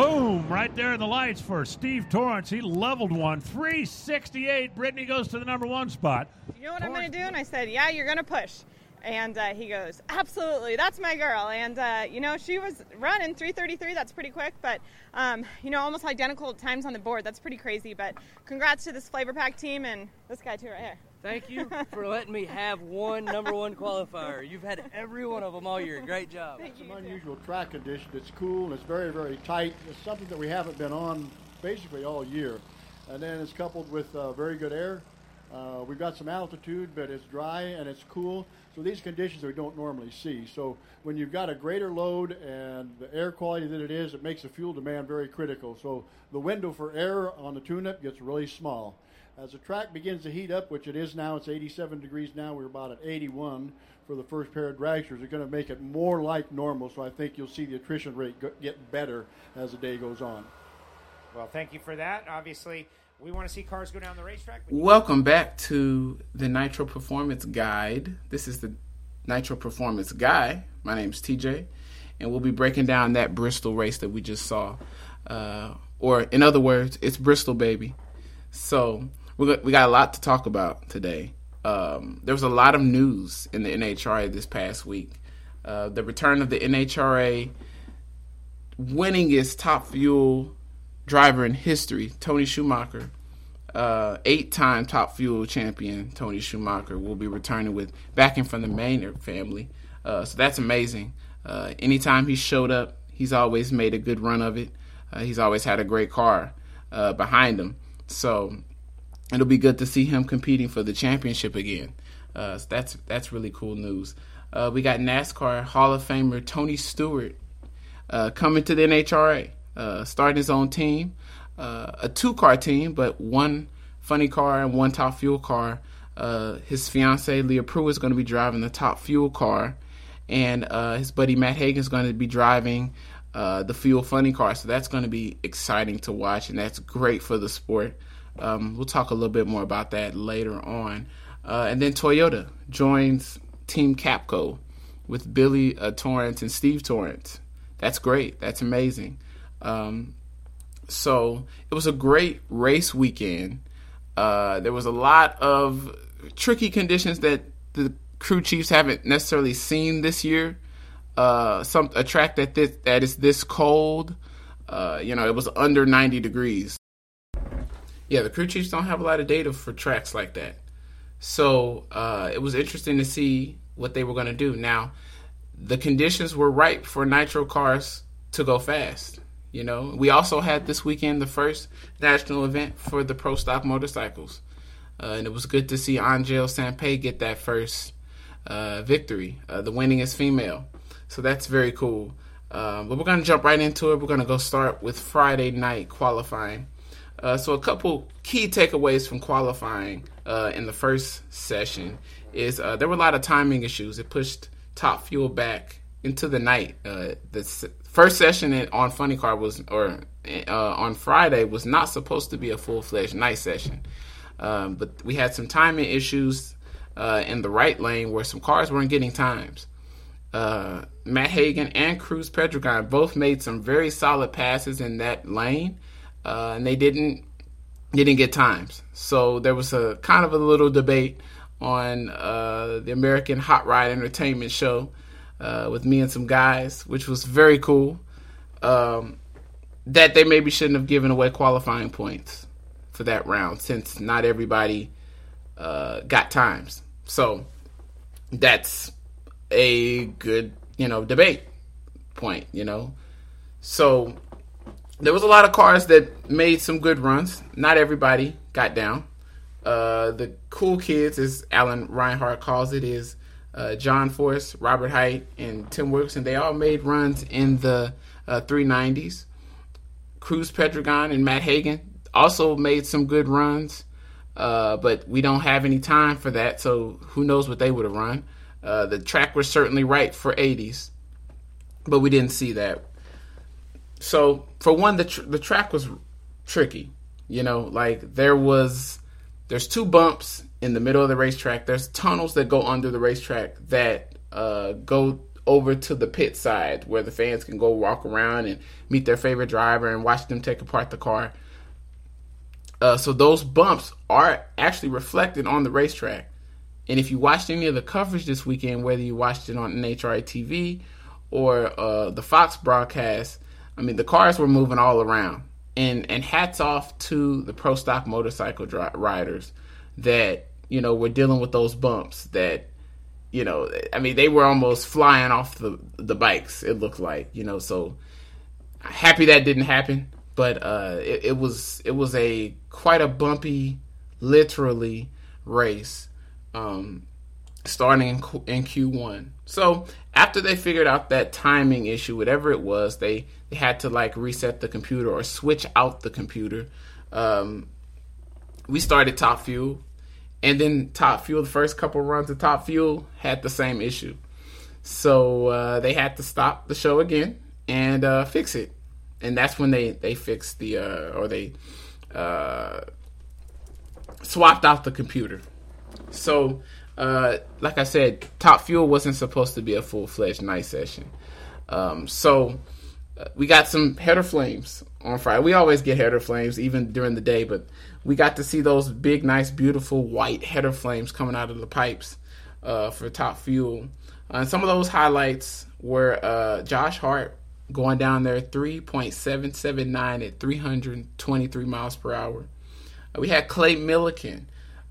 Boom! Right there in the lights for Steve Torrence. He leveled one. 368. Brittany goes to the number one spot. You know what I'm going to do? And I said, Yeah, you're going to push. And uh, he goes, Absolutely, that's my girl. And, uh, you know, she was running 333. That's pretty quick, but, um, you know, almost identical times on the board. That's pretty crazy. But congrats to this Flav-R-Pac team and this guy, too, right here. Thank you for letting me have one number one qualifier. You've had every one of them all year. Great job. Thank It's you. an unusual track condition. It's cool and it's very, very tight. It's something that we haven't been on basically all year. And then it's coupled with uh, very good air. Uh, we've got some altitude, but it's dry and it's cool. So these conditions we don't normally see. So when you've got a greater load and the air quality that it is, it makes the fuel demand very critical. So the window for air on the tune-up gets really small. As the track begins to heat up, which it is now, it's 87 degrees now. We're about at 81 for the first pair of dragsters. They're going to make it more like normal. So I think you'll see the attrition rate get better as the day goes on. Well, thank you for that. Obviously, we want to see cars go down the racetrack. but Welcome back to the Nitro Performance Guide. This is the Nitro Performance Guy. My name's TJ, and we'll be breaking down that Bristol race that we just saw. Uh, or, in other words, it's Bristol, baby. So, we got, a lot to talk about today. Um, there was a lot of news in the NHRA this past week. Uh, the return of the NHRA winningest top fuel driver in history, Tony Schumacher, uh, eight-time top fuel champion Tony Schumacher will be returning with backing from the Maynard family. Uh, so that's amazing. Uh, anytime he showed up, he's always made a good run of it. Uh, he's always had a great car uh, behind him. So it'll be good to see him competing for the championship again. Uh, so that's that's really cool news. Uh, we got NASCAR Hall of Famer Tony Stewart uh, coming to the NHRA, uh, starting his own team, uh, a two-car team, but one funny car and one top fuel car. Uh, his fiance Leah Prue is going to be driving the top fuel car, and his buddy Matt Hagan is going to be driving the fuel funny car. So that's going to be exciting to watch, and that's great for the sport. Um, we'll talk a little bit more about that later on. Uh, and then Toyota joins Team Capco with Billy uh, Torrence and Steve Torrence. That's great. That's amazing. Um, so it was a great race weekend. Uh, there was a lot of tricky conditions that the crew chiefs haven't necessarily seen this year. Uh, some a track that this, that is this cold. Uh, you know, it was under 90 degrees. Yeah, the crew chiefs don't have a lot of data for tracks like that. So uh, it was interesting to see what they were going to do. Now, the conditions were ripe for nitro cars to go fast. You know, we also had this weekend the first national event for the pro stock motorcycles, uh, and it was good to see Angel Sampey get that first uh, victory, uh, the winningest female. So that's very cool. Um, but we're gonna jump right into it. We're gonna go start with Friday night qualifying. Uh, so a couple key takeaways from qualifying uh, in the first session is uh, there were a lot of timing issues. It pushed Top Fuel back into the night. Uh, the first session on Funny Car was, or uh, on Friday, was not supposed to be a full fledged night session. Um, but we had some timing issues in the right lane where some cars weren't getting times. Uh, Matt Hagan and Cruz Pedregon both made some very solid passes in that lane, uh, and they didn't didn't get times. So there was a kind of a little debate on uh, the American Hot Rod Entertainment show uh, with me and some guys, which was very cool. Um, that they maybe shouldn't have given away qualifying points for that round since not everybody uh, got times. So that's a good, you know, debate point, you know. So there was a lot of cars that made some good runs. Not everybody got down. Uh, the cool kids, as Alan Reinhart calls it, is uh, John Force, Robert Hight, and Tim Wilson. They all made runs in the uh, 390s. Cruz Pedregon and Matt Hagan also made some good runs, uh, but we don't have any time for that, so who knows what they would have run. Uh, the track was certainly right for 80s, but we didn't see that. So, for one, the, tr- the track was tricky. You know, like there was, there's two bumps in the middle of the racetrack. There's tunnels that go under the racetrack that uh, go over to the pit side where the fans can go walk around and meet their favorite driver and watch them take apart the car. Uh, so those bumps are actually reflected on the racetrack. And if you watched any of the coverage this weekend, whether you watched it on NHRA TV or uh, the Fox broadcast, I mean, the cars were moving all around. And, and hats off to the pro stock motorcycle dri- riders that, you know, were dealing with those bumps that, you know, I mean, they were almost flying off the, the bikes, it looked like, you know, so happy that didn't happen. But uh, it, it was it was a quite a bumpy, literally race um, starting in, in Q1. So after they figured out that timing issue, whatever it was, they they had to like reset the computer or switch out the computer. Um, we started Top Fuel, and then Top Fuel, the first couple runs of Top Fuel had the same issue. So uh, they had to stop the show again and uh, fix it, and that's when they they fixed the uh, or they uh, swapped out the computer. So, uh, like I said, Top Fuel wasn't supposed to be a full fledged night session. Um, so, uh, we got some header flames on Friday. We always get header flames even during the day, but we got to see those big, nice, beautiful white header flames coming out of the pipes uh, for Top Fuel. and some of those highlights were uh, Josh Hart going down there 3.779 at 323 miles per hour. Uh, we had Clay Millican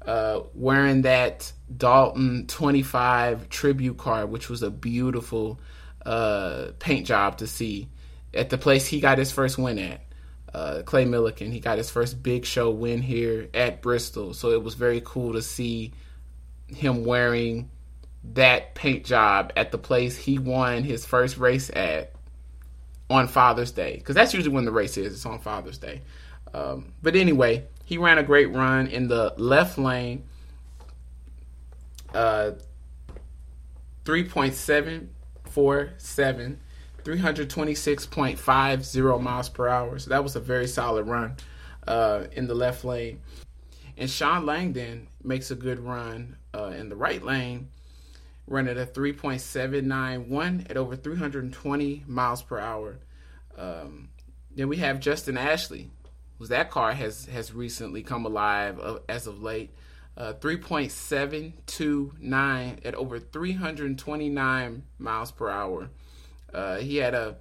uh, wearing that Dalton 25 tribute card, which was a beautiful uh, paint job to see at the place he got his first win at. Uh, Clay Millican, he got his first big show win here at Bristol, so it was very cool to see him wearing that paint job at the place he won his first race at on Father's Day, because that's usually when the race is. It's on Father's Day. Um, but anyway, he ran a great run in the left lane. Uh, 3.747, 326.50 miles per hour. So that was a very solid run uh, in the left lane. And Shawn Langdon makes a good run uh, in the right lane, running at 3.791 at over 320 miles per hour. Um, then we have Justin Ashley, whose that car has has recently come alive uh, as of late. Uh, 3.729 at over 329 miles per hour. Uh, he had a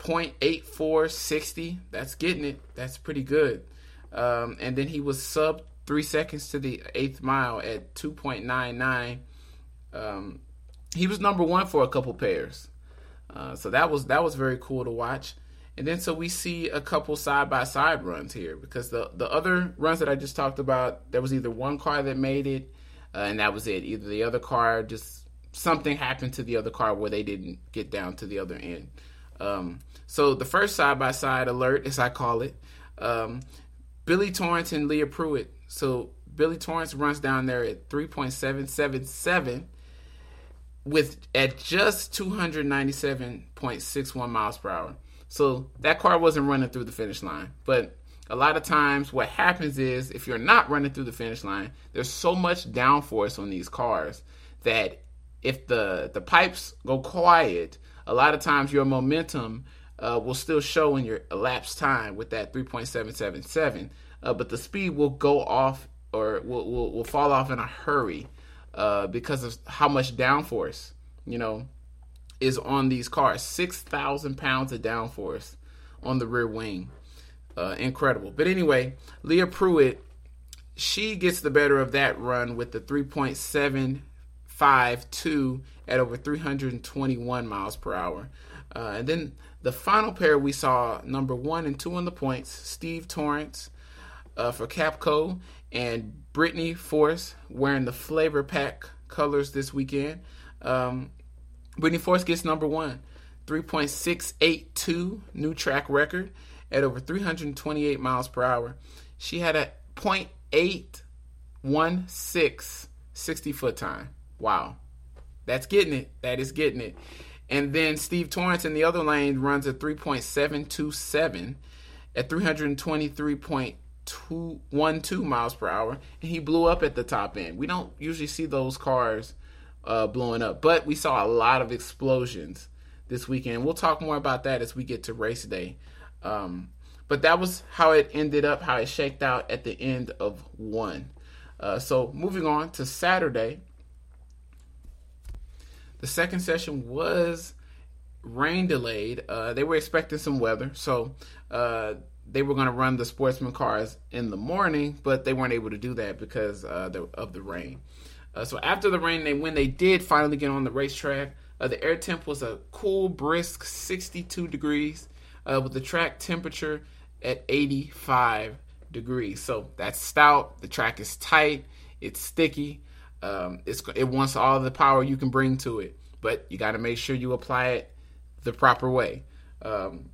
0.8460. That's getting it. That's pretty good. Um, and then he was sub three seconds to the eighth mile at 2.99. Um, he was number one for a couple pairs. Uh, so that was that was very cool to watch. And then so we see a couple side by side runs here because the the other runs that I just talked about, there was either one car that made it, uh, and that was it. Either the other car just something happened to the other car where they didn't get down to the other end. Um, so the first side by side alert, as I call it, um, Billy Torrence and Leah Pruett. So Billy Torrence runs down there at 3.777 with at just 297.61 miles per hour. So that car wasn't running through the finish line. But a lot of times what happens is if you're not running through the finish line, there's so much downforce on these cars that if the the pipes go quiet, a lot of times your momentum uh, will still show in your elapsed time with that 3.777, uh, but the speed will go off or will, will, will fall off in a hurry uh, because of how much downforce, you know, is on these cars. 6,000 pounds of downforce on the rear wing. Uh, incredible. But anyway, Leah Pruett, she gets the better of that run with the 3.752 at over 321 miles per hour. Uh, and then the final pair we saw, number one and two on the points, Steve Torrence uh, for Capco and Brittany Force wearing the Flav-R-Pac colors this weekend. Um, Brittany Force gets number one, 3.682 new track record at over 328 miles per hour. She had a 0.816 60 foot time. Wow. That's getting it. That is getting it. And then Steve Torrence in the other lane runs a 3.727 at 323.212 miles per hour. And he blew up at the top end. We don't usually see those cars uh, blowing up. But we saw a lot of explosions this weekend. We'll talk more about that as we get to race day. Um, but that was how it ended up, how it shaked out at the end of one. Uh, so moving on to Saturday, the second session was rain delayed. Uh, they were expecting some weather, so uh, they were going to run the sportsman cars in the morning, but they weren't able to do that because uh, of the rain. Uh, so after the rain, they when they did finally get on the racetrack, uh, the air temp was a cool, brisk 62 degrees, uh, with the track temperature at 85 degrees. So that's stout. The track is tight. It's sticky. Um, it's it wants all the power you can bring to it, but you got to make sure you apply it the proper way. Um,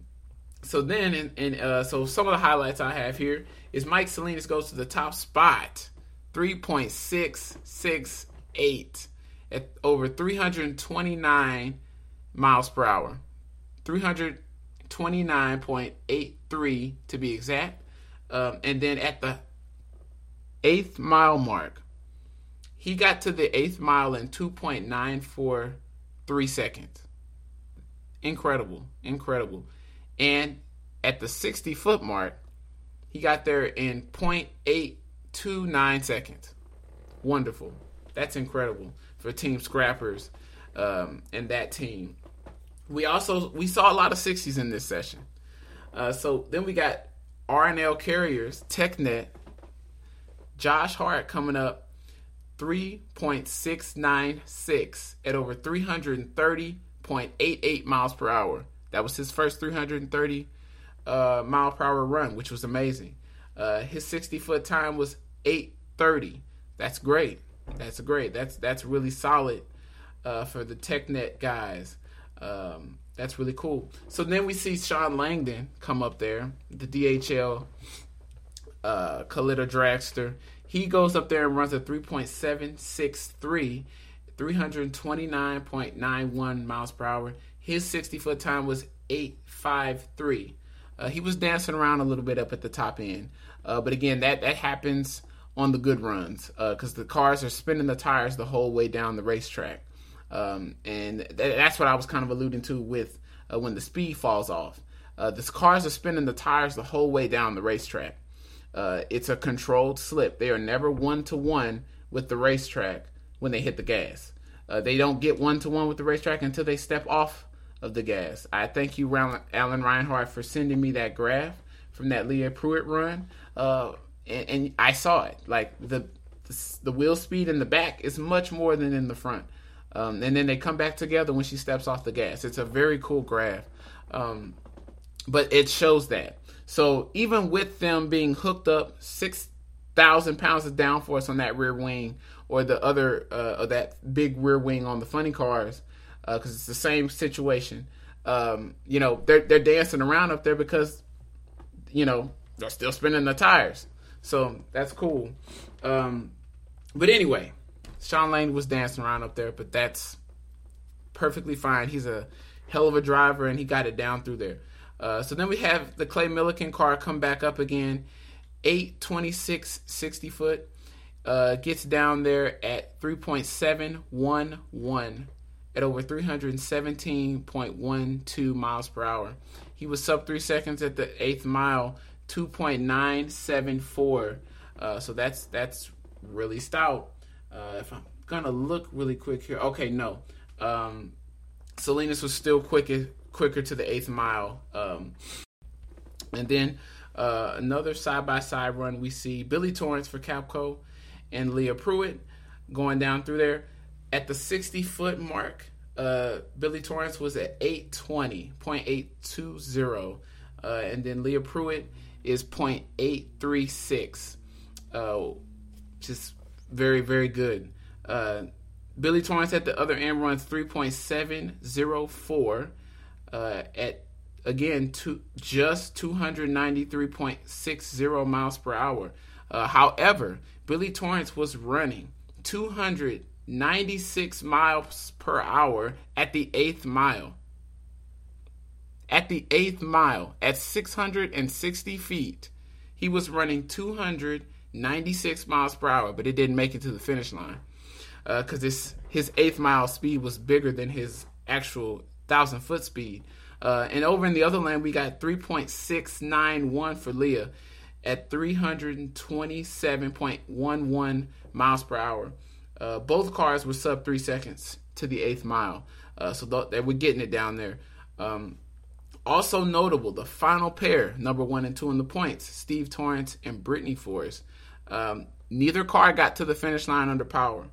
so then, and, and uh, so some of the highlights I have here is Mike Salinas goes to the top spot, three point six six eight at over three hundred twenty nine miles per hour, three hundred twenty nine point eight three to be exact, um, and then at the eighth mile mark, he got to the eighth mile in 2.943 seconds. Incredible, incredible. And at the 60 foot mark, he got there in 0.829 seconds. Wonderful. That's incredible for Team Scrappers um, and that team. We also we saw a lot of 60s in this session. Uh, so then we got RNL Carriers, TechNet, Josh Hart coming up 3.696 at over 330.88 miles per hour. That was his first 330 uh, mile per hour run, which was amazing. Uh, his 60 foot time was 830. That's great. That's great. That's that's really solid uh, for the TechNet guys. Um, that's really cool. So then we see Shawn Langdon come up there, the DHL uh, Kalitta Dragster. He goes up there and runs a 3.763, 329.91 miles per hour. His 60 foot time was 853. Uh, he was dancing around a little bit up at the top end. Uh, but again, that, that happens on the good runs because uh, the cars are spinning the tires the whole way down the racetrack. Um, and th- that's what I was kind of alluding to with uh, when the speed falls off. Uh, the cars are spinning the tires the whole way down the racetrack. It's a controlled slip. They are never one to one with the racetrack when they hit the gas. Uh, they don't get one to one with the racetrack until they step off of the gas. I thank you, Alan Reinhart, for sending me that graph from that Leah Pruett run, uh, and, and, I saw it. Like the, the, the wheel speed in the back is much more than in the front, um, and then they come back together when she steps off the gas. It's a very cool graph, um, but it shows that. So even with them being hooked up, six thousand pounds of downforce on that rear wing, or the other, uh, or that big rear wing on the funny cars, because uh, it's the same situation. Um, you know, they're they're dancing around up there because, you know, they're still spinning the tires. So that's cool. Um, but anyway, Sean Lane was dancing around up there, but that's perfectly fine. He's a hell of a driver, and he got it down through there. Uh, so then we have the Clay Millican car come back up again, 826 60 foot. Uh, gets down there at 3.711 at over 317.12 miles per hour. He was sub three seconds at the eighth mile, 2.974. Uh, so that's that's really stout. Uh, if I'm gonna look really quick here, okay, no. Um, Salinas was still quicker quicker to the eighth mile. Um, and then uh, another side by side run, we see Billy Torrence for Capco and Leah Pruett going down through there. At the 60 foot mark, uh, Billy Torrence was at 820.820. Uh, and then Leah Pruett is 0.836. Uh, just very, very good. Uh, Billy Torrence at the other end runs 3.704 uh, at again two, just 293.60 miles per hour. Uh, however, Billy Torrence was running 296 miles per hour at the eighth mile. At the eighth mile, at 660 feet, he was running 296 miles per hour, but it didn't make it to the finish line because uh, his eighth mile speed was bigger than his actual thousand foot speed. Uh, and over in the other lane, we got 3.691 for Leah at 327.11 miles per hour. Uh, both cars were sub three seconds to the eighth mile, uh, so th- they were getting it down there. Um, also notable, the final pair, number one and two in the points, Steve Torrence and Brittany Force. Um, neither car got to the finish line under power.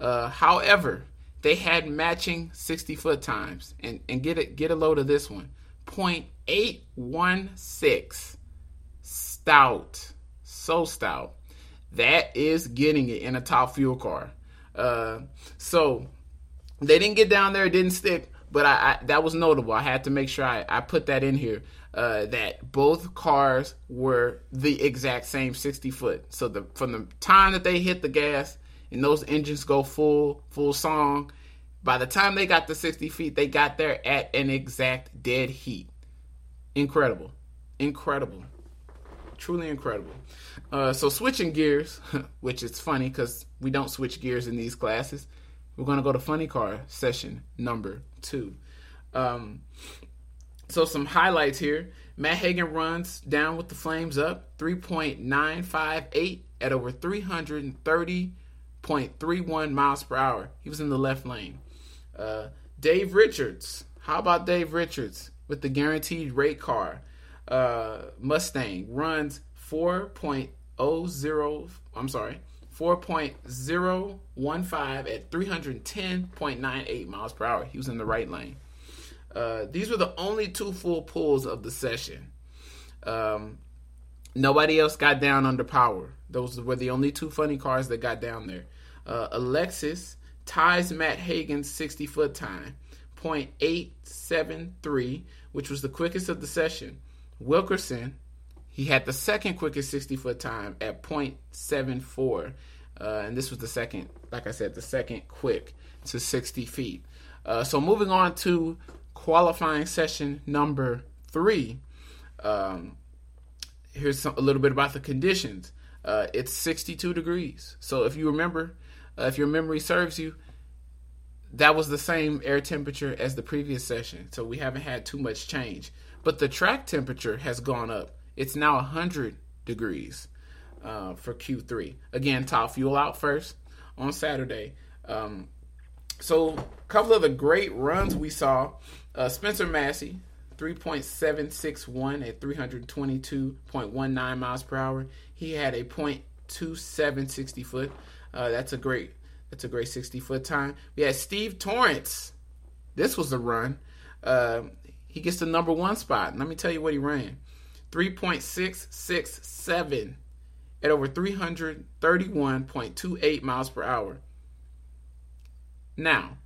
Uh, however, they had matching 60 foot times, and, and get it get a load of this one, 0.816 stout, so stout. That is getting it in a top fuel car. Uh, so they didn't get down there, it didn't stick, but I, I, that was notable. I had to make sure I, I put that in here. Uh, that both cars were the exact same 60 foot. So the from the time that they hit the gas and those engines go full full song, by the time they got to 60 feet, they got there at an exact dead heat. Incredible, incredible, truly incredible. Uh, so switching gears, which is funny because we don't switch gears in these classes. We're gonna go to funny car session number two. Um, so some highlights here. Matt Hagan runs down with the flames up 3.958 at over 330.31 miles per hour. He was in the left lane. Uh, Dave Richards. How about Dave Richards with the guaranteed rate car? Uh, Mustang runs 4.00. I'm sorry, 4.015 at 310.98 miles per hour. He was in the right lane. Uh, these were the only two full pulls of the session. Um, nobody else got down under power. Those were the only two funny cars that got down there. Uh, Alexis ties Matt Hagan's 60 foot time, 0.873, which was the quickest of the session. Wilkerson, he had the second quickest 60 foot time at 0.74. Uh, and this was the second, like I said, the second quick to 60 feet. Uh, so moving on to qualifying session number three. Um, here's some, a little bit about the conditions. Uh, it's 62 degrees. So if you remember, uh, if your memory serves you, that was the same air temperature as the previous session. So we haven't had too much change. But the track temperature has gone up. It's now 100 degrees uh, for Q3. Again, top fuel out first on Saturday. Um, so a couple of the great runs we saw. Uh, Spencer Massey, 3.761 at 322.19 miles per hour. He had a .27 60 foot. Uh, that's a great that's a great 60 foot time. We had Steve Torrence. This was the run. Uh, he gets the number one spot. Let me tell you what he ran 3.667 at over 331.28 miles per hour. Now,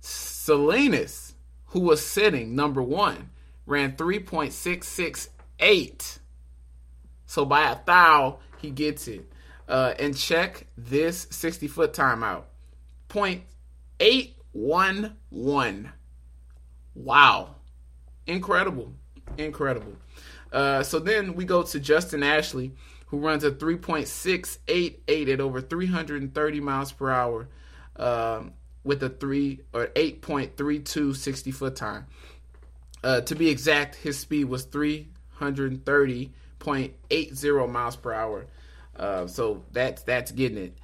Salinas, who was sitting number one, ran 3.668. So by a thou, he gets it. Uh, and check this 60 foot timeout. 0.811. Wow. Incredible. Incredible. Uh, so then we go to Justin Ashley, who runs a 3.688 at over 330 miles per hour um, with a 3 or 8.32 60 foot time. Uh, to be exact, his speed was 330.80 miles per hour. Uh, so that's that's getting it.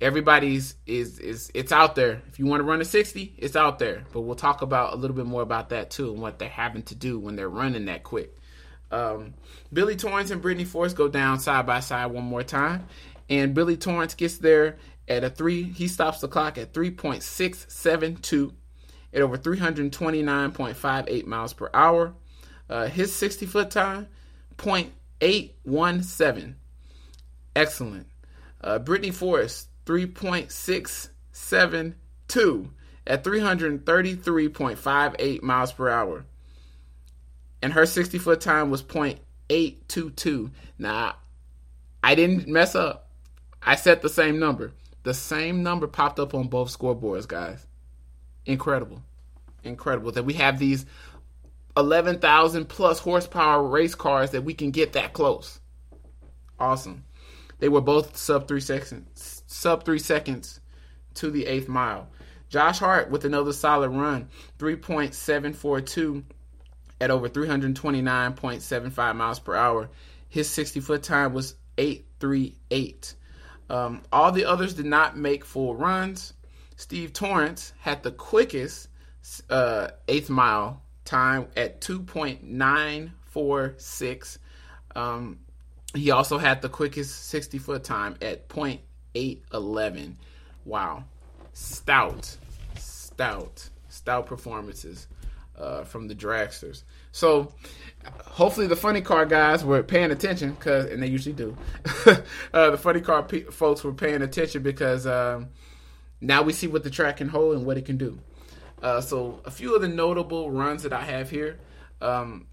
Everybody's is is it's out there. If you want to run a 60, it's out there. But we'll talk about a little bit more about that too and what they're having to do when they're running that quick. Um, Billy Torrence and Brittany Force go down side by side one more time, and Billy Torrence gets there at a three. He stops the clock at 3.672 at over 329.58 miles per hour. Uh, his 60 foot time, 0.817. Excellent. Uh, Brittany Force, 3.672 at 333.58 miles per hour. And her 60 foot time was 0.822. Now, I didn't mess up. I set the same number. The same number popped up on both scoreboards, guys. Incredible. Incredible that we have these 11,000 plus horsepower race cars that we can get that close. Awesome. They were both sub three seconds, sub three seconds to the eighth mile. Josh Hart with another solid run, 3.742 at over 329.75 miles per hour. His 60 foot time was 838. Um, all the others did not make full runs. Steve Torrence had the quickest uh, eighth mile time at 2.946. Um, he also had the quickest 60 foot time at 0.811. Wow. Stout, stout, stout performances uh, from the dragsters. So hopefully the funny car guys were paying attention because, and they usually do. uh, the funny car pe- folks were paying attention because um, now we see what the track can hold and what it can do. Uh, so a few of the notable runs that I have here um,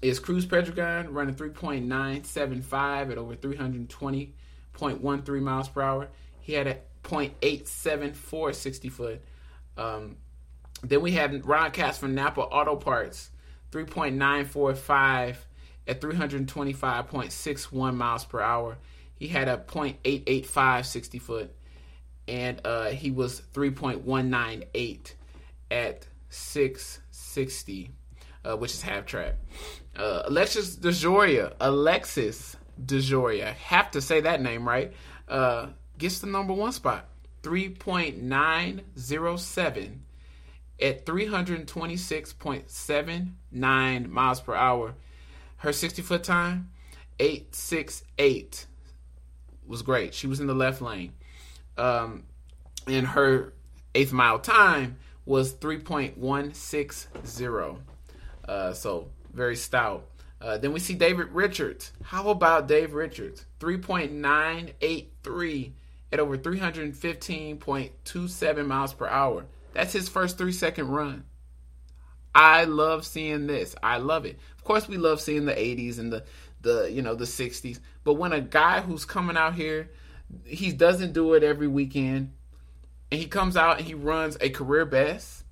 is Cruz Pedregon running 3.975 at over 320.13 miles per hour. He had a .874 60 foot. Um, then we have Ron Capps from Napa Auto Parts, 3.945 at 325.61 miles per hour. He had a .885 60 foot, and uh, he was 3.198 at 660, uh, which is half track. Uh, Alexis DeJoria, Alexis DeJoria, have to say that name right, uh, gets the number one spot, 3.907 at 326.79 miles per hour. Her 60 foot time, 868, was great. She was in the left lane. Um, and her eighth mile time was 3.160. Uh, so very stout. Uh, then we see David Richards. How about Dave Richards? 3.983 at over 315.27 miles per hour. That's his first three second run. I love seeing this. I love it. Of course, we love seeing the 80s and the the you know the 60s. But when a guy who's coming out here, he doesn't do it every weekend, and he comes out and he runs a career best.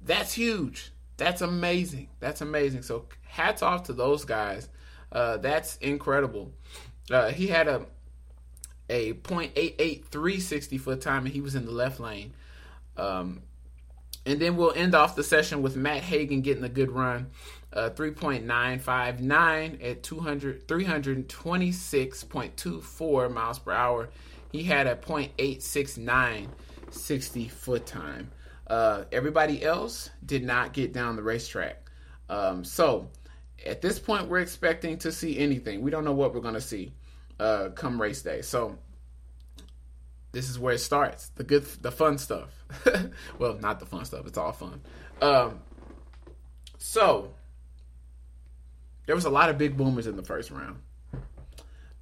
That's huge. That's amazing. That's amazing. So hats off to those guys. Uh, that's incredible. Uh, he had a a .883 60 foot time, and he was in the left lane. Um, and then we'll end off the session with Matt Hagan getting a good run, uh, 3.959 at 200, 326.24 miles per hour. He had a .869 60 foot time. Uh, everybody else did not get down the racetrack. Um, so at this point, we're expecting to see anything. We don't know what we're going to see uh, come race day. So this is where it starts. The good, the fun stuff. well, not the fun stuff. It's all fun. Um, so there was a lot of big boomers in the first round,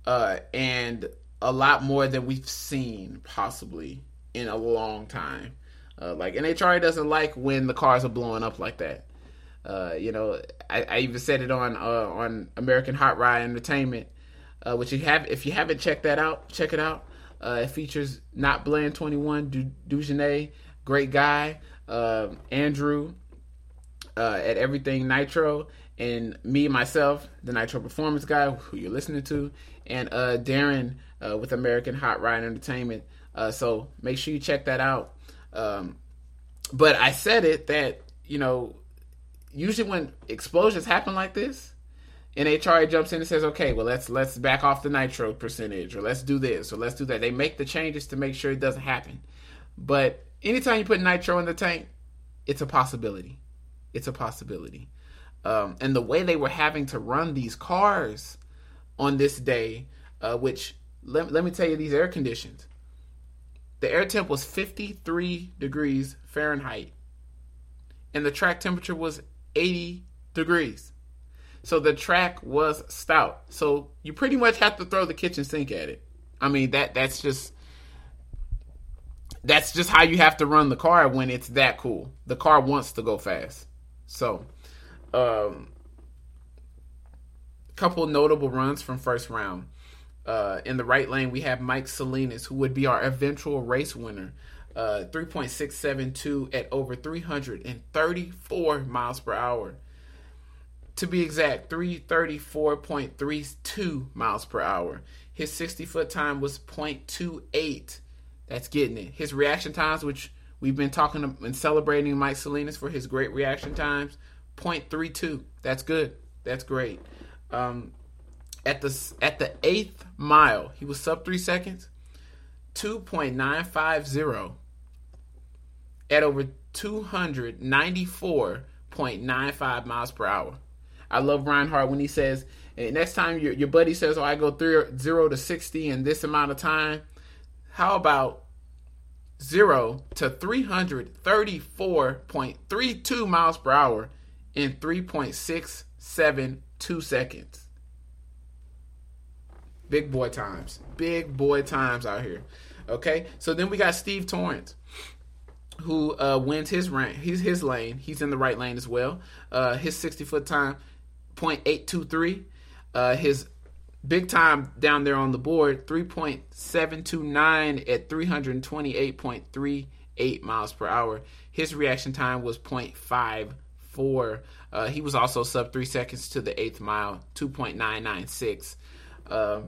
uh, and a lot more than we've seen possibly in a long time. Uh, like NHRA doesn't like when the cars are blowing up like that. Uh, you know, I, I, even said it on uh, on American Hot Rod Entertainment, uh, which you have if you haven't checked that out, check it out. Uh, it features not Bland Twenty One du- Dugenet, great guy, uh, Andrew at Everything Nitro, and me myself, the Nitro Performance guy, who you're listening to, and Darren with American Hot Rod Entertainment. so make sure you check that out. Um, but I said it that you know usually when explosions happen like this, NHRA jumps in and says, "Okay, well let's let's back off the nitro percentage, or let's do this, or let's do that." They make the changes to make sure it doesn't happen. But anytime you put nitro in the tank, it's a possibility. It's a possibility. Um, and the way they were having to run these cars on this day, uh, which let, let me tell you, these air conditions, the air temp was 53 degrees Fahrenheit, and the track temperature was 80 degrees. So the track was stout. So you pretty much have to throw the kitchen sink at it. I mean that that's just that's just how you have to run the car when it's that cool. The car wants to go fast. So um couple notable runs from first round. Uh, in the right lane, we have Mike Salinas, who would be our eventual race winner. Uh, 3.672 at over 334 miles per hour. To be exact, 334.32 miles per hour. His 60 foot time was 0.28. That's getting it. His reaction times, which We've been talking and celebrating Mike Salinas for his great reaction times. 0.32. That's good. That's great. Um, at the at the eighth mile, he was sub three seconds. 2.950 at over 294.95 miles per hour. I love Reinhart when he says, next time your, your buddy says, oh, I go three, 0 to 60 in this amount of time, how about 0 to 334.32 miles per hour in 3.672 seconds? Big boy times. Big boy times out here. Okay, so then we got Steve Torrence who uh, wins his rank. He's his lane. He's in the right lane as well. Uh, his 60 foot time, 0.823. Uh, his big time down there on the board, 3.729 at 328.38 miles per hour. His reaction time was 0.54. Uh, he was also sub three seconds to the eighth mile, 2.996. Uh,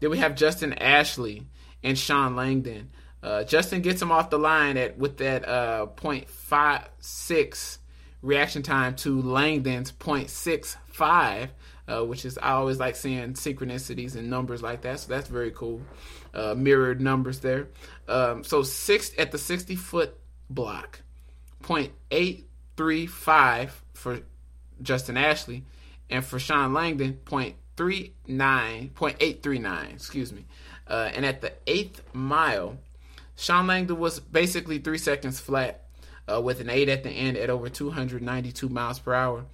then we have Justin Ashley and Shawn Langdon. Uh, Justin gets him off the line at with that uh, 0.56 reaction time to Langdon's 0.65, uh, which is I always like seeing synchronicities and numbers like that. So that's very cool. Uh, mirrored numbers there. Um, so six at the 60 foot block, 0.835 for Justin Ashley, and for Shawn Langdon, 0.39, 0.839, excuse me. Uh, and at the eighth mile, Shawn Langdon was basically three seconds flat uh, with an eight at the end at over 292 miles per hour.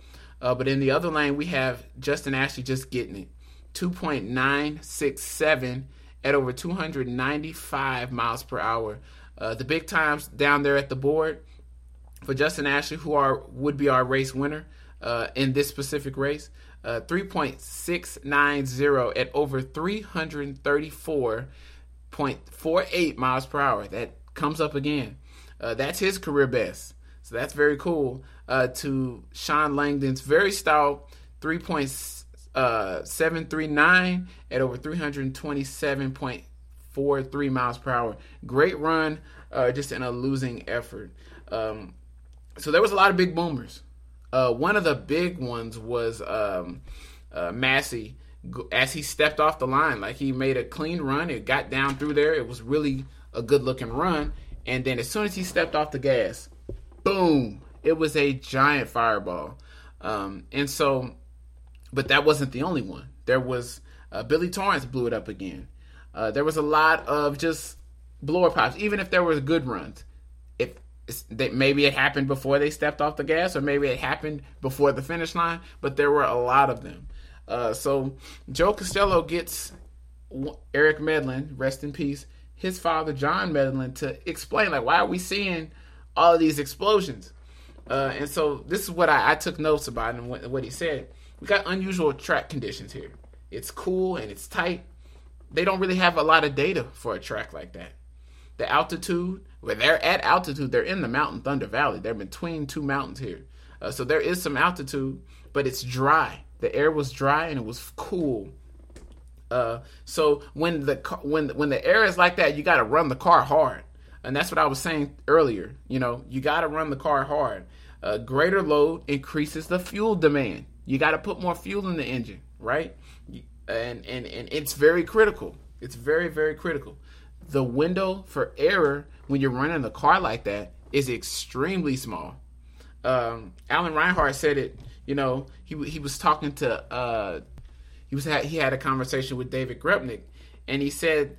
Uh, but in the other lane, we have Justin Ashley just getting it 2.967 at over 295 miles per hour. Uh, the big times down there at the board for Justin Ashley, who are would be our race winner uh, in this specific race, uh, 3.690 at over 334.48 miles per hour. That comes up again. Uh, that's his career best. So that's very cool. Uh, to Shawn Langdon's very stout 3.739 at over 327.43 miles per hour. Great run, uh, just in a losing effort. Um, so there was a lot of big boomers. Uh, one of the big ones was um, uh, Massey as he stepped off the line. Like he made a clean run. It got down through there. It was really a good looking run. And then as soon as he stepped off the gas, boom! It was a giant fireball. Um, and so, but that wasn't the only one. There was uh, Billy Torrence blew it up again. Uh, there was a lot of just blower pops, even if there was good runs they, maybe it happened before they stepped off the gas, or maybe it happened before the finish line. But there were a lot of them. Uh, so Joe Costello gets Eric Medlen, rest in peace, his father John Medlen, to explain like why are we seeing all of these explosions. Uh, and so this is what I, I took notes about and what, what he said. We got unusual track conditions here. It's cool and it's tight. They don't really have a lot of data for a track like that. The altitude, where they're at altitude, they're in the mountain Thunder Valley. They're between two mountains here. Uh, so there is some altitude, but it's dry. The air was dry and it was cool. Uh, so when the when when the air is like that, you got to run the car hard, and that's what I was saying earlier. You know, you got to run the car hard. Uh, greater load increases the fuel demand. You got to put more fuel in the engine, right? And and and it's very critical. It's very very critical the window for error when you're running the car like that is extremely small. Um, Alan Reinhart said it. You know, he he was talking to uh, he was he had a conversation with David Grubnic, and he said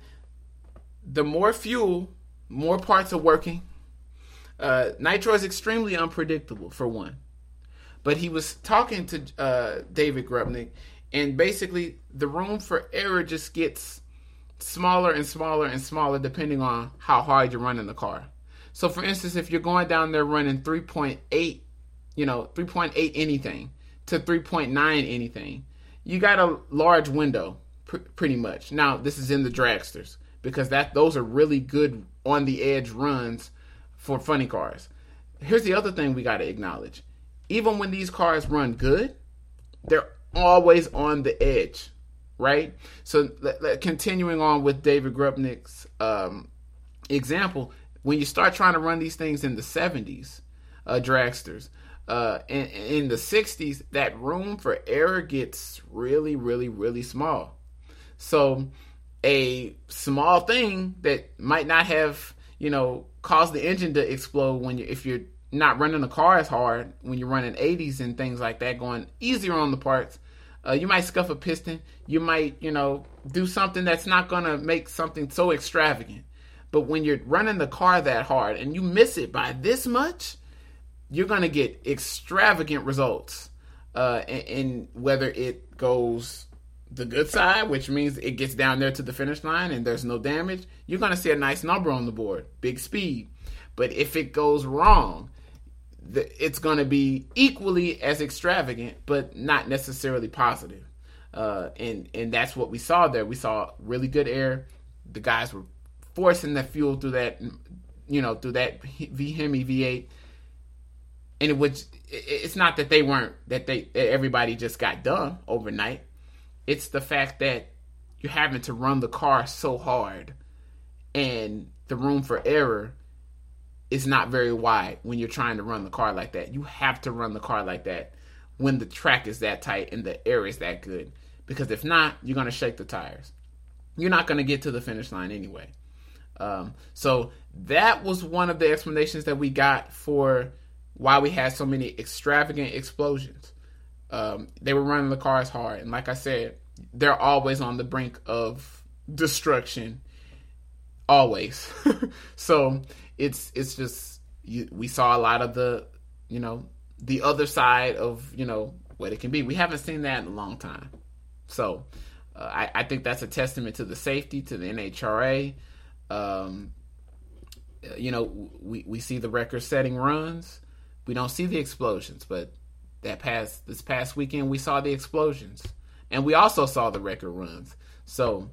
the more fuel, more parts are working. Uh, nitro is extremely unpredictable for one, but he was talking to uh, David Grubnic, and basically the room for error just gets smaller and smaller and smaller depending on how hard you're running the car. So for instance, if you're going down there running 3.8, you know, 3.8 anything to 3.9 anything, you got a large window pr- pretty much. Now, this is in the dragsters because that those are really good on the edge runs for funny cars. Here's the other thing we got to acknowledge. Even when these cars run good, they're always on the edge right? So continuing on with David Grubnic's um, example, when you start trying to run these things in the 70s, uh, dragsters, uh, in, in the 60s, that room for error gets really, really, really small. So a small thing that might not have, you know, caused the engine to explode when you, if you're not running the car as hard, when you're running 80s and things like that, going easier on the parts, uh, you might scuff a piston. You might, you know, do something that's not to make something so extravagant. But when you're running the car that hard and you miss it by this much, you're to get extravagant results. Uh, and, whether it goes the good side, which means it gets down there to the finish line and there's no damage, you're going to see a nice number on the board, big speed. But if it goes wrong, it's going to be equally as extravagant, but not necessarily positive. Uh, and and that's what we saw there. We saw really good air. The guys were forcing the fuel through that, you know, through that V Hemi V8. And it was it's not that they weren't that they that everybody just got done overnight. It's the fact that you're having to run the car so hard, and the room for error is not very wide when you're trying to run the car like that. You have to run the car like that when the track is that tight and the air is that good. Because if not, you're going to shake the tires. You're not going to get to the finish line anyway. Um, so that was one of the explanations that we got for why we had so many extravagant explosions. Um, they were running the cars hard, and like I said, they're always on the brink of destruction. Always. so it's it's just you, we saw a lot of the you know the other side of you know what it can be. We haven't seen that in a long time, so uh, I, I think that's a testament to the safety to the NHRA. Um, you know, we we see the record-setting runs. We don't see the explosions, but that past this past weekend we saw the explosions, and we also saw the record runs. So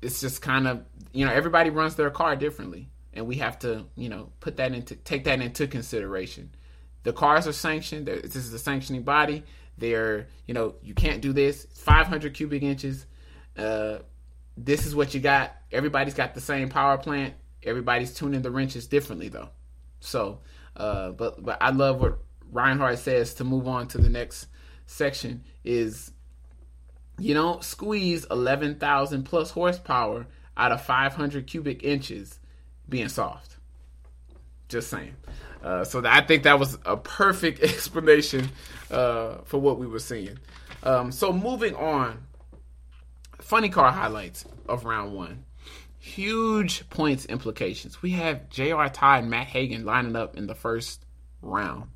it's just kind of you know everybody runs their car differently. And we have to you know put that into take that into consideration. The cars are sanctioned. This is a sanctioning body. They're you know you can't do this. 500 cubic inches. Uh, this is what you got. Everybody's got the same power plant. Everybody's tuning the wrenches differently though. So uh, but but i love what reinhart says to move on to the next section is you don't squeeze 11000 plus horsepower out of 500 cubic inches being soft. Just saying. Uh, so I think that was a perfect explanation uh, for what we were seeing. Um, so moving on, funny car highlights of round one. Huge points implications. We have J.R. Todd and Matt Hagan lining up in the first round.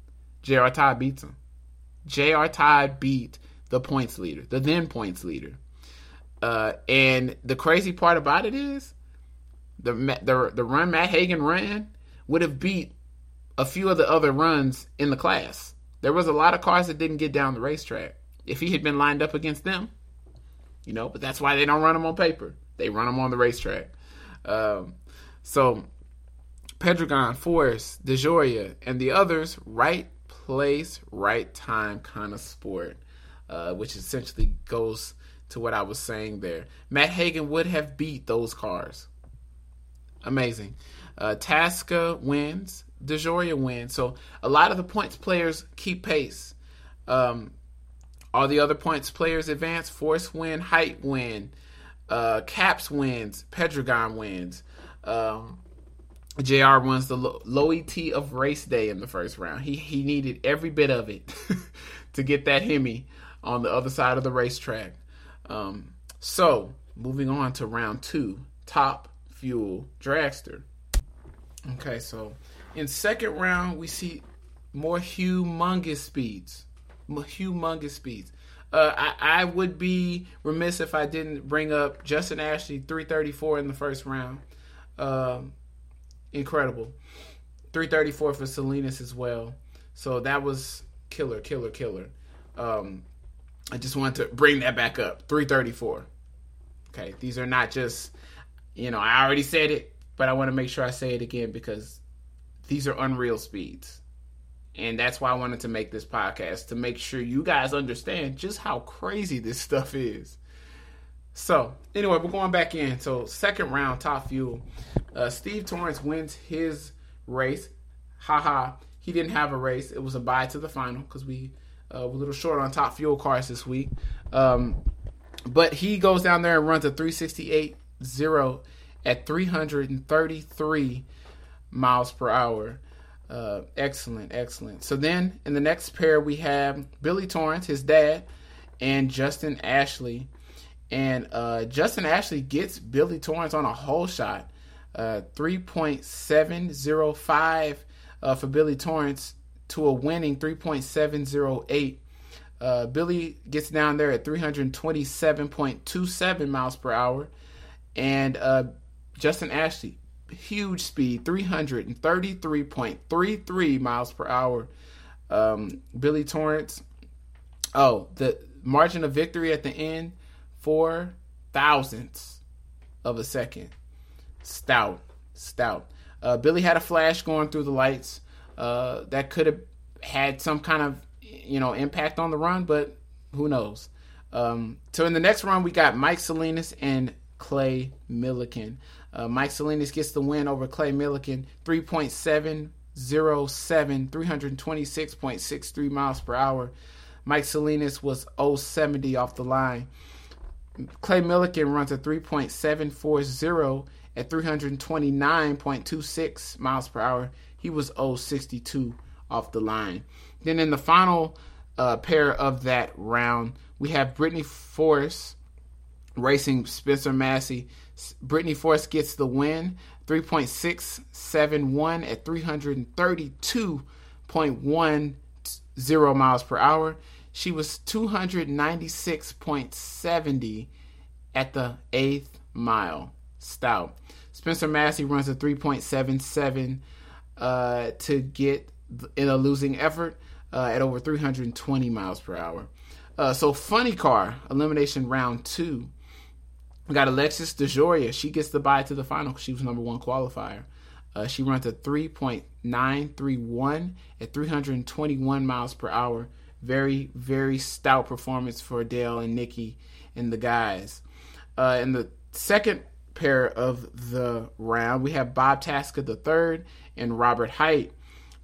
J.R. Todd beats him. J.R. Todd beat the points leader, the then points leader. Uh, and the crazy part about it is the the the run Matt Hagan ran would have beat a few of the other runs in the class. There was a lot of cars that didn't get down the racetrack. If he had been lined up against them, you know, but that's why they don't run them on paper. They run them on the racetrack. Um, so Pedregon, Force, DeJoria, and the others, right place, right time kind of sport, uh, which essentially goes to what I was saying there. Matt Hagan would have beat those cars amazing. Uh, Tasca wins. DeJoria wins. So a lot of the points players keep pace. Um, all the other points players advance. Force win. Hight win. Uh, Capps wins. Pedregon wins. Um, JR wins the low ET of race day in the first round. He he needed every bit of it to get that Hemi on the other side of the racetrack. Um, so moving on to round two, top fuel dragster. Okay, so in second round we see more humongous speeds, humongous speeds. Uh, I, I would be remiss if I didn't bring up Justin Ashley 334 in the first round. Um, incredible. 334 for Salinas as well. So that was killer, killer, killer. Um, I just wanted to bring that back up. 334. Okay, these are not just you know, I already said it, but I want to make sure I say it again because these are unreal speeds. And that's why I wanted to make this podcast to make sure you guys understand just how crazy this stuff is. So anyway, we're going back in. So second round, top fuel. Uh, Steve Torrence wins his race. Haha, he didn't have a race. It was a bye to the final because we uh, were a little short on top fuel cars this week. Um, but he goes down there and runs a 368.0 at 333 miles per hour. Uh, excellent, excellent. So then in the next pair we have Billy Torrence, his dad, and Justin Ashley. And uh, Justin Ashley gets Billy Torrence on a hole shot, uh, 3.705 uh, for Billy Torrence to a winning 3.708. Uh, Billy gets down there at 327.27 miles per hour. And uh, Justin Ashley, huge speed, 333.33 miles per hour. Um, Billy Torrence, oh, the margin of victory at the end, four thousandths of a second. Stout, stout. Uh, Billy had a flash going through the lights uh, that could have had some kind of you know impact on the run, but who knows? Um, so in the next run, we got Mike Salinas and Clay Millican. Uh, Mike Salinas gets the win over Clay Millican, 3.707, 326.63 miles per hour. Mike Salinas was 070 off the line. Clay Millican runs a 3.740 at 329.26 miles per hour. He was 062 off the line. Then in the final uh, pair of that round, we have Brittany Force racing Spencer Massey. Brittany Force gets the win, 3.671 at 332.10 miles per hour. She was 296.70 at the eighth mile. Stout. Spencer Massey runs a 3.77 uh, to get in a losing effort uh, at over 320 miles per hour. Uh, so, funny car elimination round two. We got Alexis DeJoria. She gets the bye to the final. She was number one qualifier. Uh, she runs a 3.931 at 321 miles per hour. Very, very stout performance for Del and Nikki and the guys. Uh, in the second pair of the round, we have Bob Tasca the third and Robert Hight.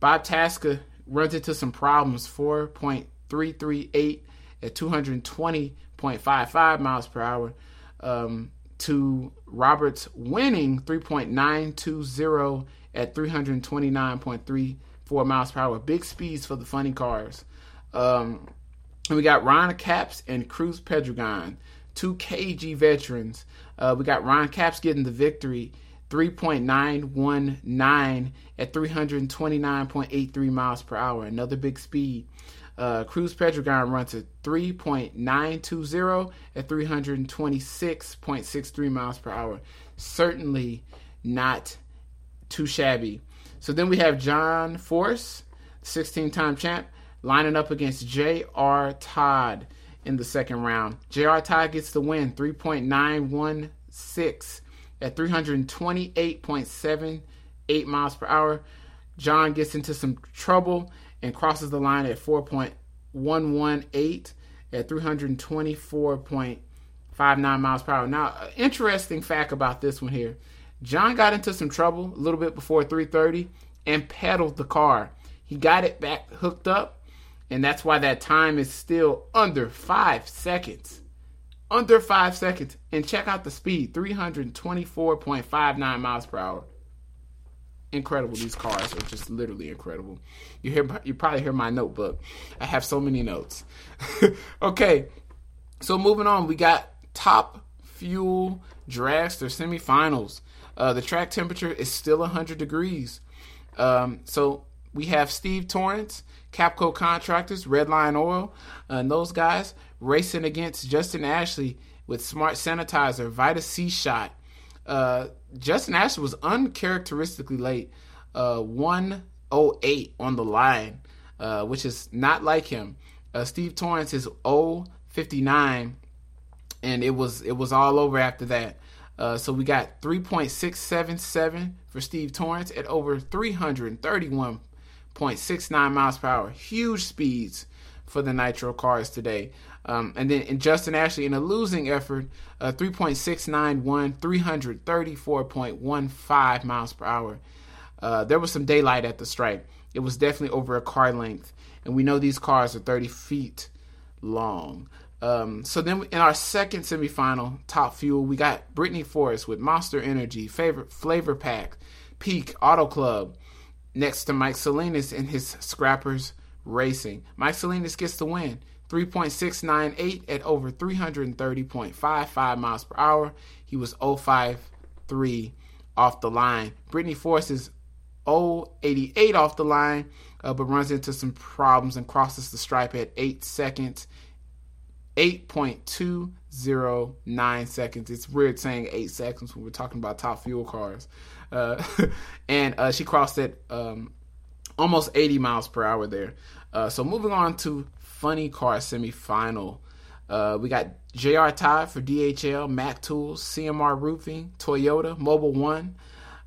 Bob Tasca runs into some problems 4.338 at 220.55 miles per hour um, to Robert's winning 3.920 at 329.34 miles per hour. Big speeds for the funny cars. Um, we got Ron Capps and Cruz Pedregon, two KG veterans. Uh, we got Ron Capps getting the victory 3.919 at 329.83 miles per hour. Another big speed. Uh, Cruz Pedregon runs at 3.920 at 326.63 miles per hour. Certainly not too shabby. So then we have John Force, 16 time champ, lining up against J.R. Todd in the second round. J.R. Todd gets the win, 3.916 at 328.78 miles per hour. John gets into some trouble and crosses the line at 4.118 at 324.59 miles per hour. Now, interesting fact about this one here. John got into some trouble a little bit before 3:30 and pedaled the car. He got it back hooked up, and that's why that time is still under 5 seconds. Under 5 seconds. And check out the speed, 324.59 miles per hour incredible. These cars are just literally incredible. You hear, you probably hear my notebook. I have so many notes. okay, so moving on, we got top fuel dragster semifinals. Uh, the track temperature is still 100 degrees. Um, so we have Steve Torrence, Capco Contractors, Redline Oil, and those guys racing against Justin Ashley with Smart Sanitizer, Vita C Shot, uh, Justin Ashley was uncharacteristically late, uh, 108 on the line, uh, which is not like him. Uh, Steve Torrence is 059, and it was it was all over after that. Uh, so we got 3.677 for Steve Torrence at over 331.69 miles per hour. Huge speeds for the Nitro cars today. Um, and then in Justin Ashley in a losing effort, uh, 3.691, 334.15 miles per hour. Uh, there was some daylight at the stripe. It was definitely over a car length, and we know these cars are 30 feet long. Um, so then in our second semifinal, top fuel, we got Brittany Force with Monster Energy, favorite Flav-R-Pac, Peak Auto Club, next to Mike Salinas in his Scrappers Racing. Mike Salinas gets the win. 3.698 at over 330.55 miles per hour. He was 053 off the line. Brittany Force is 088 off the line, uh, but runs into some problems and crosses the stripe at 8 seconds. 8.209 seconds. It's weird saying 8 seconds when we're talking about top fuel cars. Uh, and uh, she crossed it um, almost 80 miles per hour there. Uh, so moving on to funny car semifinal. Uh, we got JR Todd for DHL, Mac Tools, CMR Roofing, Toyota, Mobil 1,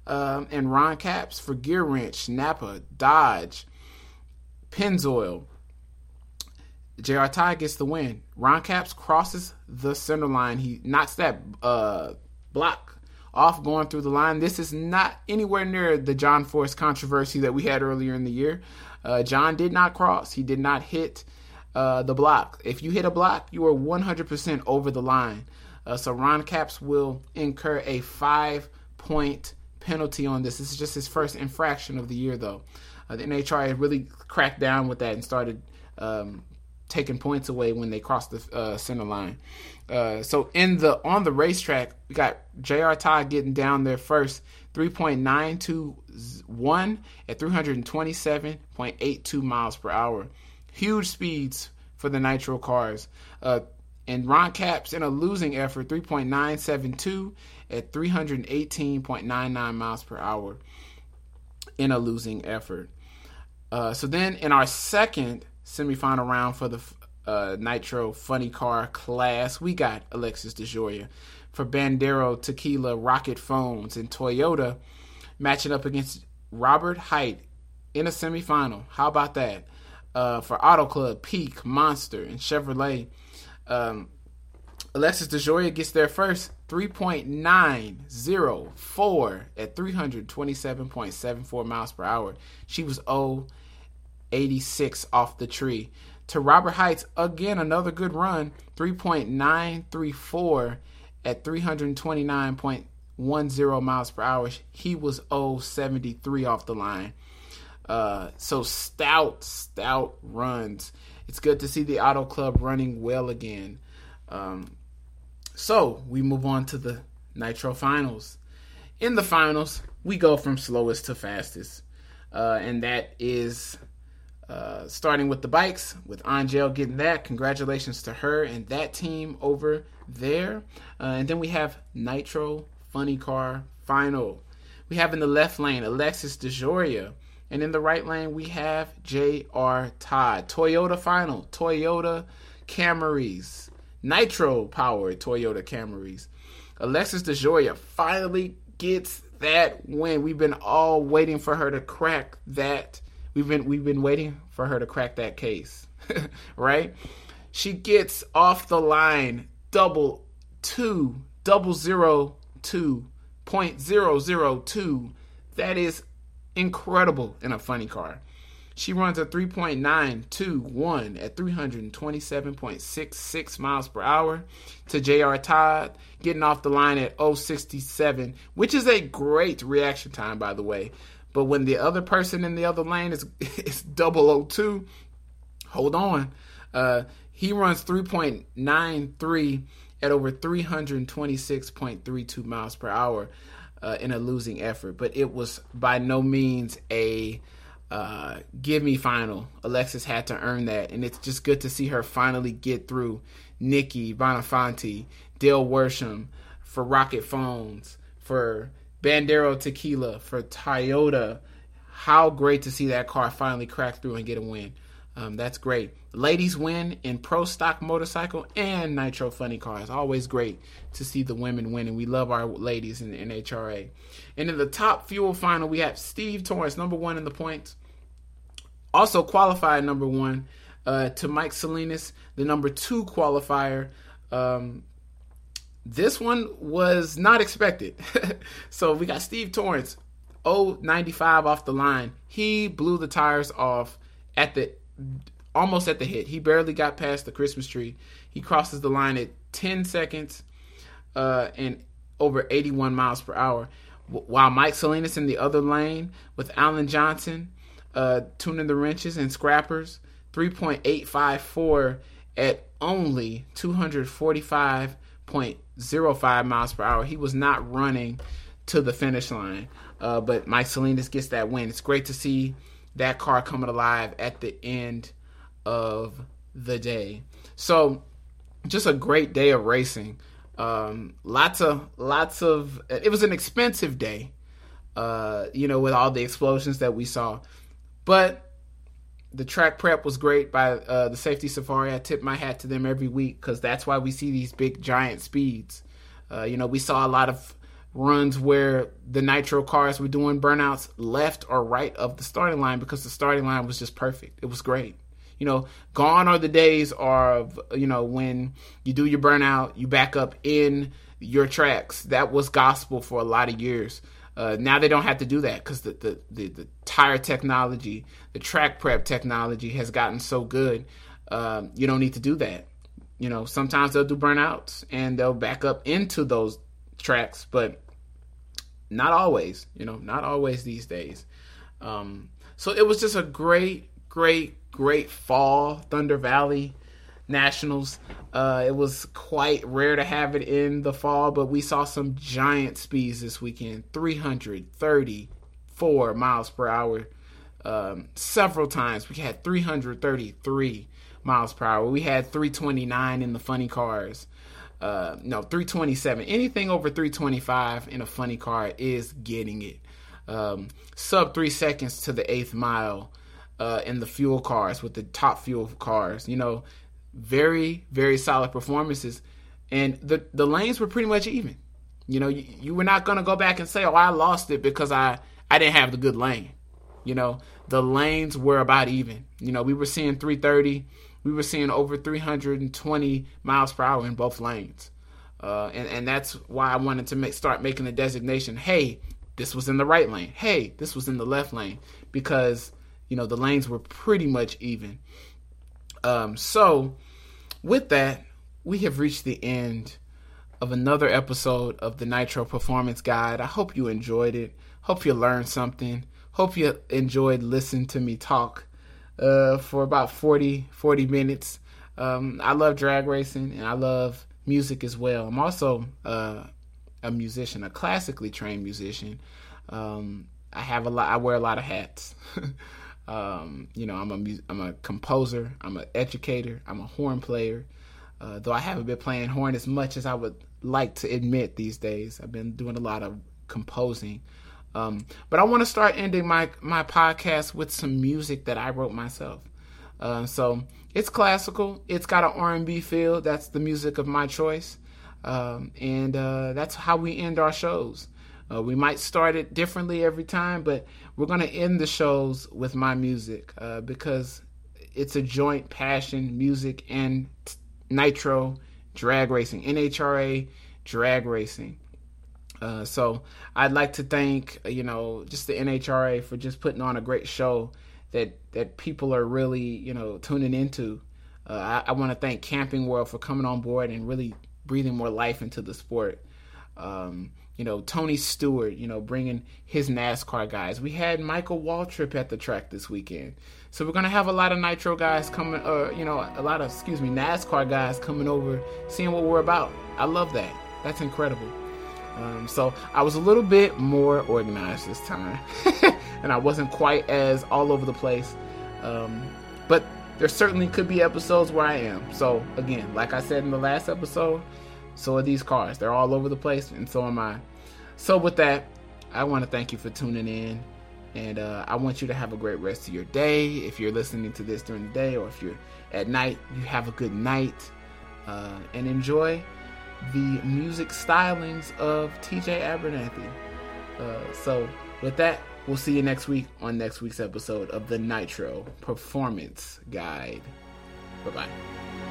um, and Ron Capps for Gear Wrench, Napa, Dodge, Pennzoil. JR Todd gets the win. Ron Capps crosses the center line. He knocks that uh, block off going through the line. This is not anywhere near the John Force controversy that we had earlier in the year. Uh, John did not cross. He did not hit uh, the block. If you hit a block, you are 100% over the line. Uh, so Ron Capps will incur a five point penalty on this. This is just his first infraction of the year, though. Uh, the NHRA really cracked down with that and started um, taking points away when they cross the uh, center line. Uh, so in the on the racetrack, we got J.R. Todd getting down there first, 3.921 at 327.82 miles per hour. Huge speeds for the Nitro cars. Uh, and Ron Capps in a losing effort, 3.972 at 318.99 miles per hour in a losing effort. Uh, so then in our second semifinal round for the uh, Nitro Funny Car class, we got Alexis DeJoria for Bandero Tequila Rokit Phones and Toyota matching up against Robert Hight in a semifinal. How about that? Uh, for Auto Club, Peak, Monster, and Chevrolet. Um, Alexis DeJoria gets there first, 3.904 at 327.74 miles per hour. She was 086 off the tree. To Robert Hight's, again, another good run, 3.934 at 329.10 miles per hour. He was 073 off the line. Uh, so stout, stout runs. It's good to see the Auto Club running well again. Um, so we move on to the Nitro Finals. In the finals, we go from slowest to fastest, uh, and that is uh, starting with the bikes, with Angelle getting that. Congratulations to her and that team over there. Uh, and then we have Nitro Funny Car Final. We have in the left lane Alexis DeJoria. And in the right lane, we have J.R. Todd. Toyota Final. Toyota Camrys. Nitro powered Toyota Camrys. Alexis DeJoria finally gets that win. We've been all waiting for her to crack that. We've been we've been waiting for her to crack that case, right? She gets off the line double two double zero two point zero zero two. That is incredible in a funny car. She runs a 3.921 at 327.66 miles per hour to J.R. Todd, getting off the line at 067, which is a great reaction time, by the way. But when the other person in the other lane is, is 002, hold on. Uh, he runs 3.93 at over 326.32 miles per hour uh, in a losing effort. But it was by no means a uh, give me final. Alexis had to earn that, and it's just good to see her finally get through Nikki Boninfante, Del Worsham for Rokit Phones, for Bandero Tequila, for Toyota. How great to see that car finally crack through and get a win. Um, that's great. Ladies win in pro stock motorcycle and nitro funny cars. Always great to see the women win, and we love our ladies in the NHRA. And in the top fuel final, we have Steve Torrence, number one in the points. Also qualified number one, uh, to Mike Salinas, the number two qualifier. Um, this one was not expected. so we got Steve Torrence, 095 off the line. He blew the tires off at the almost at the hit. He barely got past the Christmas tree. He crosses the line at 10 seconds uh, and over 81 miles per hour. While Mike Salinas in the other lane with Alan Johnson uh, tuning the wrenches and scrappers, 3.854 at only 245.05 miles per hour. He was not running to the finish line, uh, but Mike Salinas gets that win. It's great to see that car coming alive at the end of the day. So, just a great day of racing. Um, lots of lots of. It was an expensive day, uh, you know, with all the explosions that we saw, but the track prep was great by uh, the safety safari. I tip my hat to them every week because that's why we see these big giant speeds. Uh, you know, we saw a lot of runs where the nitro cars were doing burnouts left or right of the starting line because the starting line was just perfect. It was great. You know, gone are the days of, you know, when you do your burnout, you back up in your tracks. That was gospel for a lot of years. Uh, now they don't have to do that because the, the, the, the, tire technology, the track prep technology has gotten so good. Um, you don't need to do that. You know, sometimes they'll do burnouts and they'll back up into those tracks, but not always. You know, not always these days. Um, so it was just a great, great, great fall Thunder Valley Nationals. Uh, it was quite rare to have it in the fall, but we saw some giant speeds this weekend 334 miles per hour. Um, several times we had 333 miles per hour. We had 329 in the funny cars. Uh, no, 327. Anything over 325 in a funny car is getting it. Um, sub three seconds to the eighth mile uh, in the fuel cars with the top fuel cars. You know, very very solid performances, and the the lanes were pretty much even. You know, you, you were not going to go back and say, "Oh, I lost it because I I didn't have the good lane." You know, the lanes were about even. You know, we were seeing 330 we were seeing over 320 miles per hour in both lanes. Uh, and, and that's why I wanted to make, start making the designation hey, this was in the right lane. Hey, this was in the left lane. Because, you know, the lanes were pretty much even. Um, so, with that, we have reached the end of another episode of the Nitro Performance Guide. I hope you enjoyed it. Hope you learned something. Hope you enjoyed listening to me talk uh, for about 40, 40 minutes. Um, I love drag racing and I love music as well. I'm also uh, a musician, a classically trained musician. Um, I have a lot. I wear a lot of hats. um, you know, I'm a I'm a composer. I'm an educator. I'm a horn player. Uh, though I haven't been playing horn as much as I would like to admit these days. I've been doing a lot of composing. Um, but I want to start ending my my podcast with some music that I wrote myself. Uh, so it's classical. It's got an R&B feel. That's the music of my choice, um, and uh, that's how we end our shows. Uh, we might start it differently every time, but we're going to end the shows with my music uh, because it's a joint passion, music and t- nitro drag racing, NHRA drag racing. Uh, so I'd like to thank you know just the NHRA for just putting on a great show that that people are really you know tuning into. Uh, I, I want to thank Camping World for coming on board and really breathing more life into the sport. Um, you know Tony Stewart, you know bringing his NASCAR guys. We had Michael Waltrip at the track this weekend, so we're gonna have a lot of Nitro guys coming, or you know, a lot of excuse me NASCAR guys coming over, seeing what we're about. I love that. That's incredible. Um, so I was a little bit more organized this time, and I wasn't quite as all over the place. Um, but there certainly could be episodes where I am. So again, like I said in the last episode, so are these cars. They're all over the place, and so am I. So with that, I want to thank you for tuning in, and uh, I want you to have a great rest of your day. If you're listening to this during the day, or if you're at night, you have a good night, uh, and enjoy the music stylings of TJ Abernathy. Uh, so, with that, we'll see you next week on next week's episode of the Nitro Performance Guide. Bye bye.